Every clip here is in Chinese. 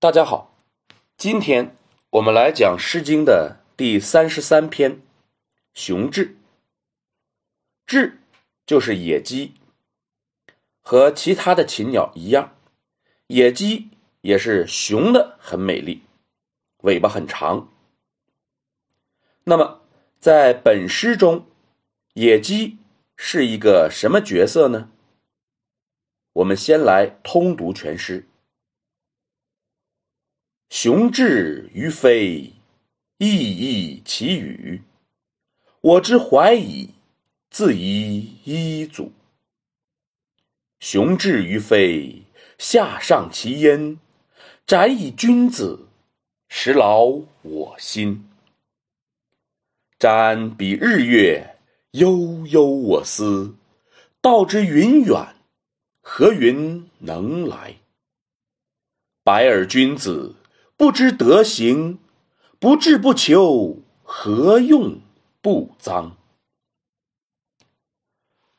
大家好，今天我们来讲《诗经》的第三十三篇《雄志》。雉就是野鸡，和其他的禽鸟一样，野鸡也是雄的，很美丽，尾巴很长。那么，在本诗中，野鸡是一个什么角色呢？我们先来通读全诗。雄志于飞，翼翼其羽。我之怀矣，自以一足。雄志于飞，下上其焉，展以君子，实劳我心。瞻彼日月，悠悠我思。道之云远，何云能来？白耳君子。不知德行，不志不求，何用不臧？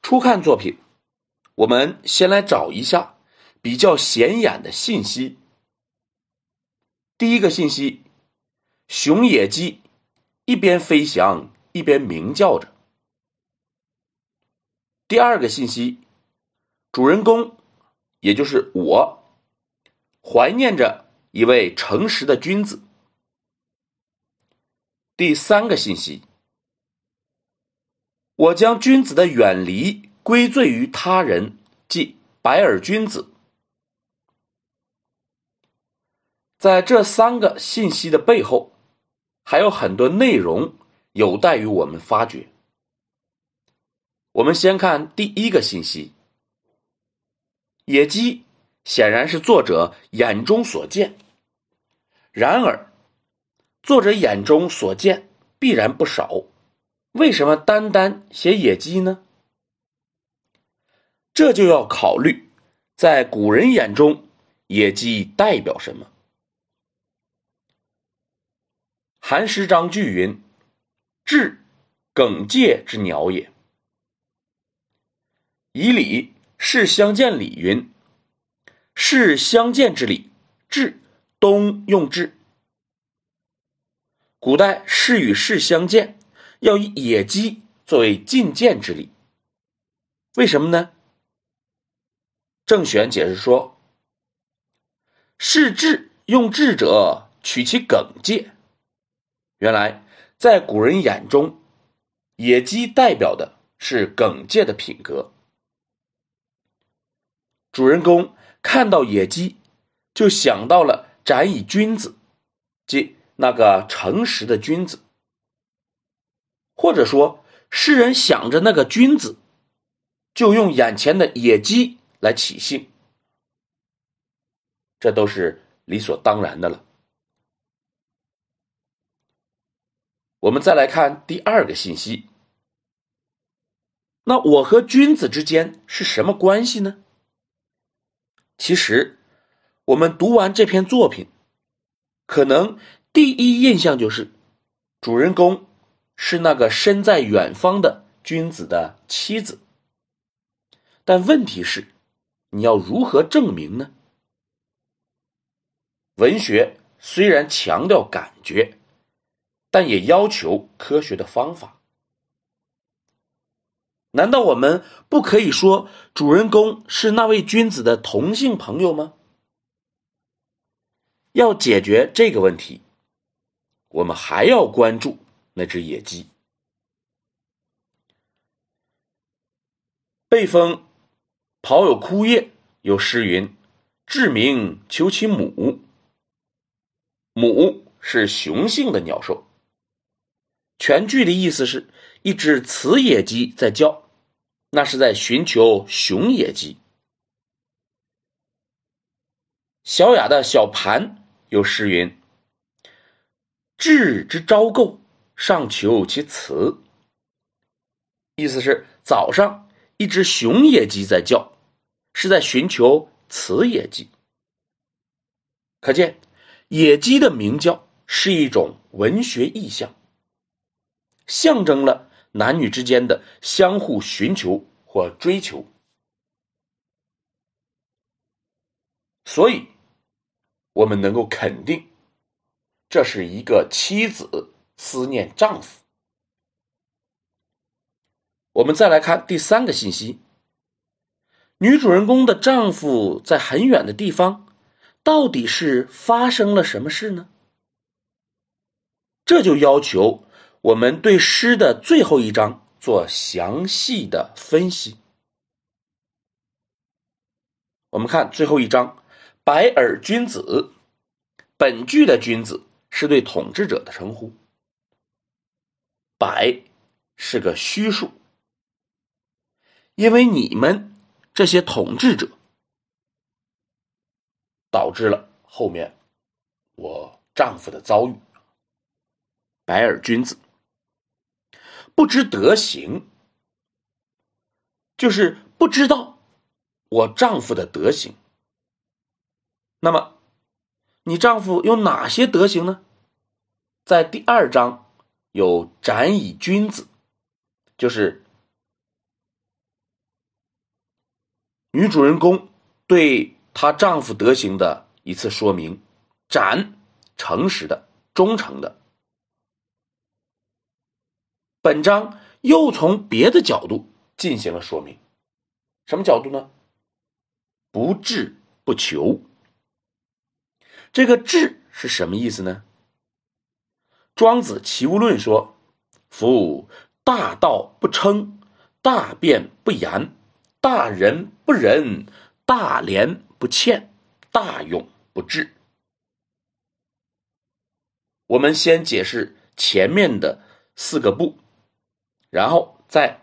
初看作品，我们先来找一下比较显眼的信息。第一个信息，雄野鸡一边飞翔一边鸣叫着。第二个信息，主人公也就是我，怀念着。一位诚实的君子。第三个信息，我将君子的远离归罪于他人，即白耳君子。在这三个信息的背后，还有很多内容有待于我们发掘。我们先看第一个信息，野鸡。显然是作者眼中所见。然而，作者眼中所见必然不少。为什么单单写野鸡呢？这就要考虑，在古人眼中，野鸡代表什么？韩诗章句云：“雉，耿介之鸟也。”以礼是相见礼云。事相见之礼，雉，冬用雉。古代士与士相见，要以野鸡作为觐见之礼。为什么呢？郑玄解释说：“事雉用雉者，取其耿介。”原来在古人眼中，野鸡代表的是耿介的品格。主人公。看到野鸡，就想到了展以君子，即那个诚实的君子。或者说，诗人想着那个君子，就用眼前的野鸡来起兴，这都是理所当然的了。我们再来看第二个信息，那我和君子之间是什么关系呢？其实，我们读完这篇作品，可能第一印象就是，主人公是那个身在远方的君子的妻子。但问题是，你要如何证明呢？文学虽然强调感觉，但也要求科学的方法。难道我们不可以说主人公是那位君子的同性朋友吗？要解决这个问题，我们还要关注那只野鸡。背风袍有枯叶，有诗云：“志明求其母。”母是雄性的鸟兽。全句的意思是一只雌野鸡在叫，那是在寻求雄野鸡。小雅的小盘有诗云：“雉之昭构，上求其雌。”意思是早上一只雄野鸡在叫，是在寻求雌野鸡。可见野鸡的鸣叫是一种文学意象。象征了男女之间的相互寻求或追求，所以我们能够肯定，这是一个妻子思念丈夫。我们再来看第三个信息：女主人公的丈夫在很远的地方，到底是发生了什么事呢？这就要求我们对诗的最后一章做详细的分析。我们看最后一章，“白耳君子”。本句的“君子”是对统治者的称呼，“百”是个虚数，因为你们这些统治者，导致了后面我丈夫的遭遇。白耳君子，不知德行，就是不知道我丈夫的德行。那么，你丈夫有哪些德行呢？在第二章有斩以君子，就是女主人公对她丈夫德行的一次说明。斩，诚实的，忠诚的。本章又从别的角度进行了说明，什么角度呢？不智不求。这个“智”是什么意思呢？庄子《齐物论》说：“夫大道不称，大辩不言，大仁不仁，大廉不欠，大勇不智。”我们先解释前面的四个“不”。然后再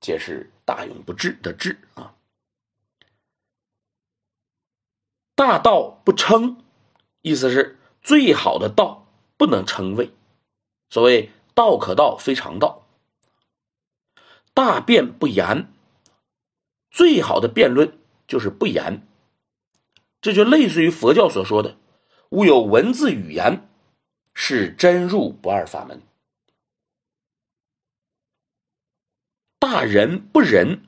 解释“大勇不至”的“至”啊，“大道不称”，意思是最好的道不能称谓。所谓“道可道，非常道”。大辩不言，最好的辩论就是不言。这就类似于佛教所说的“吾有文字语言，是真入不二法门”。大仁不仁，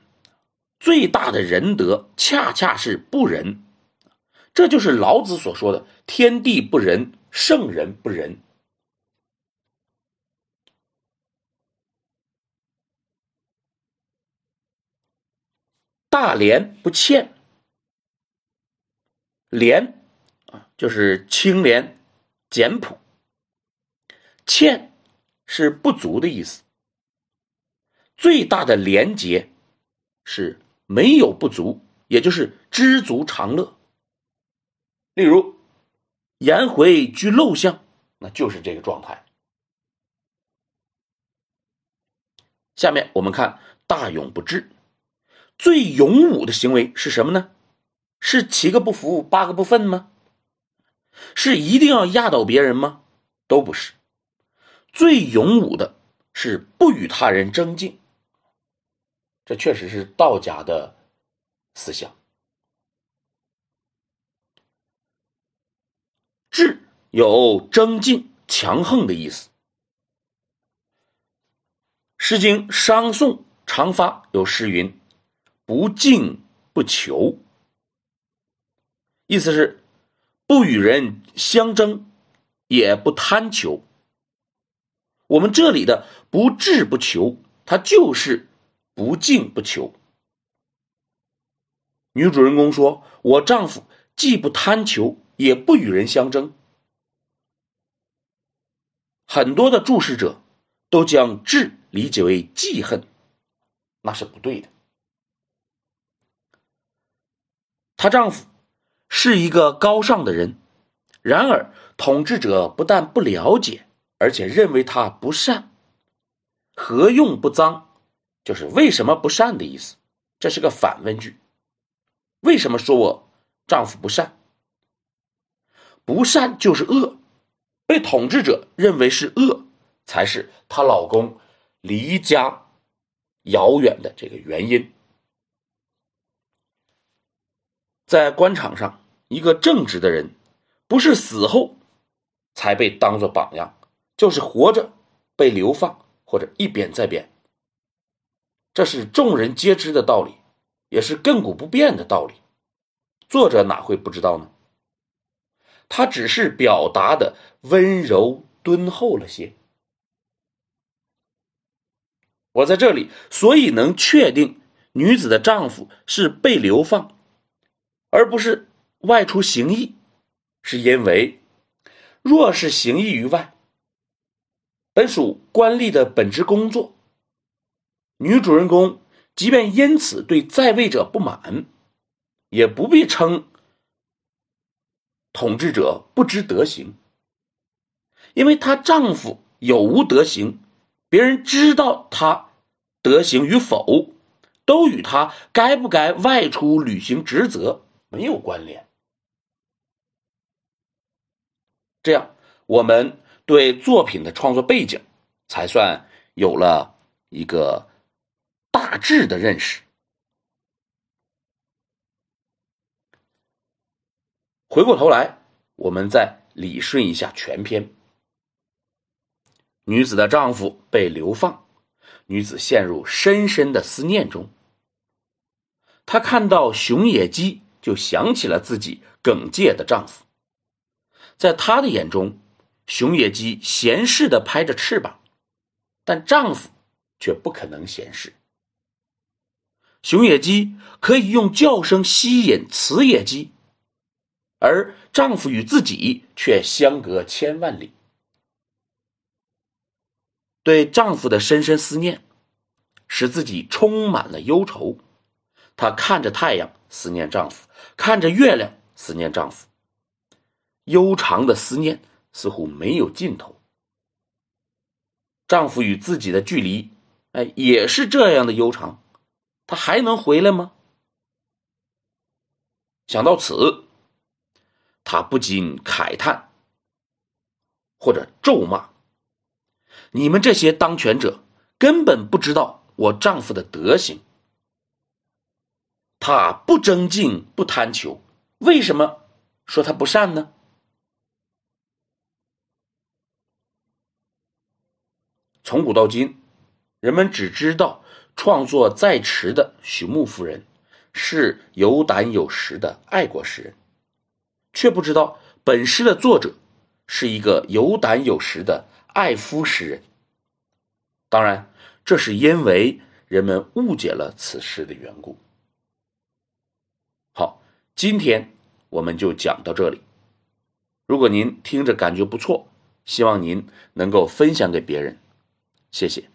最大的仁德恰恰是不仁，这就是老子所说的“天地不仁，圣人不仁”。大廉不欠，廉啊就是清廉、简朴，欠是不足的意思。最大的廉洁是没有不足，也就是知足常乐。例如，颜回居陋巷，那就是这个状态。下面我们看大勇不智，最勇武的行为是什么呢？是七个不服，八个不忿吗？是一定要压倒别人吗？都不是。最勇武的是不与他人争竞。这确实是道家的思想。智有争竞、强横的意思。《诗经·商颂·长发》有诗云：“不竞不求。”意思是不与人相争，也不贪求。我们这里的“不智不求”，它就是。不敬不求。女主人公说：“我丈夫既不贪求，也不与人相争。”很多的注视者都将智理解为记恨，那是不对的。她丈夫是一个高尚的人，然而统治者不但不了解，而且认为他不善。何用不脏？就是为什么不善的意思，这是个反问句。为什么说我丈夫不善？不善就是恶，被统治者认为是恶，才是她老公离家遥远的这个原因。在官场上，一个正直的人，不是死后才被当做榜样，就是活着被流放或者一贬再贬。这是众人皆知的道理，也是亘古不变的道理。作者哪会不知道呢？他只是表达的温柔敦厚了些。我在这里，所以能确定女子的丈夫是被流放，而不是外出行役，是因为若是行役于外，本属官吏的本职工作，女主人公即便因此对在位者不满，也不必称统治者不知德行，因为她丈夫有无德行，别人知道她。德行与否，都与他该不该外出履行职责没有关联。这样，我们对作品的创作背景才算有了一个大致的认识。回过头来，我们再理顺一下全篇。女子的丈夫被流放。女子陷入深深的思念中。她看到熊野鸡，就想起了自己耿介的丈夫。在她的眼中，熊野鸡闲适的拍着翅膀，但丈夫却不可能闲适。雄野鸡可以用叫声吸引雌野鸡，而丈夫与自己却相隔千万里。对丈夫的深深思念，使自己充满了忧愁。她看着太阳思念丈夫，看着月亮思念丈夫。悠长的思念似乎没有尽头。丈夫与自己的距离，哎，也是这样的悠长。他还能回来吗？想到此，他不禁慨叹，或者咒骂。你们这些当权者根本不知道我丈夫的德行。他不争竞，不贪求，为什么说他不善呢？从古到今，人们只知道创作在迟的许穆夫人是有胆有识的爱国诗人，却不知道本诗的作者是一个有胆有识的。爱夫诗人，当然，这是因为人们误解了此诗的缘故。好，今天我们就讲到这里。如果您听着感觉不错，希望您能够分享给别人，谢谢。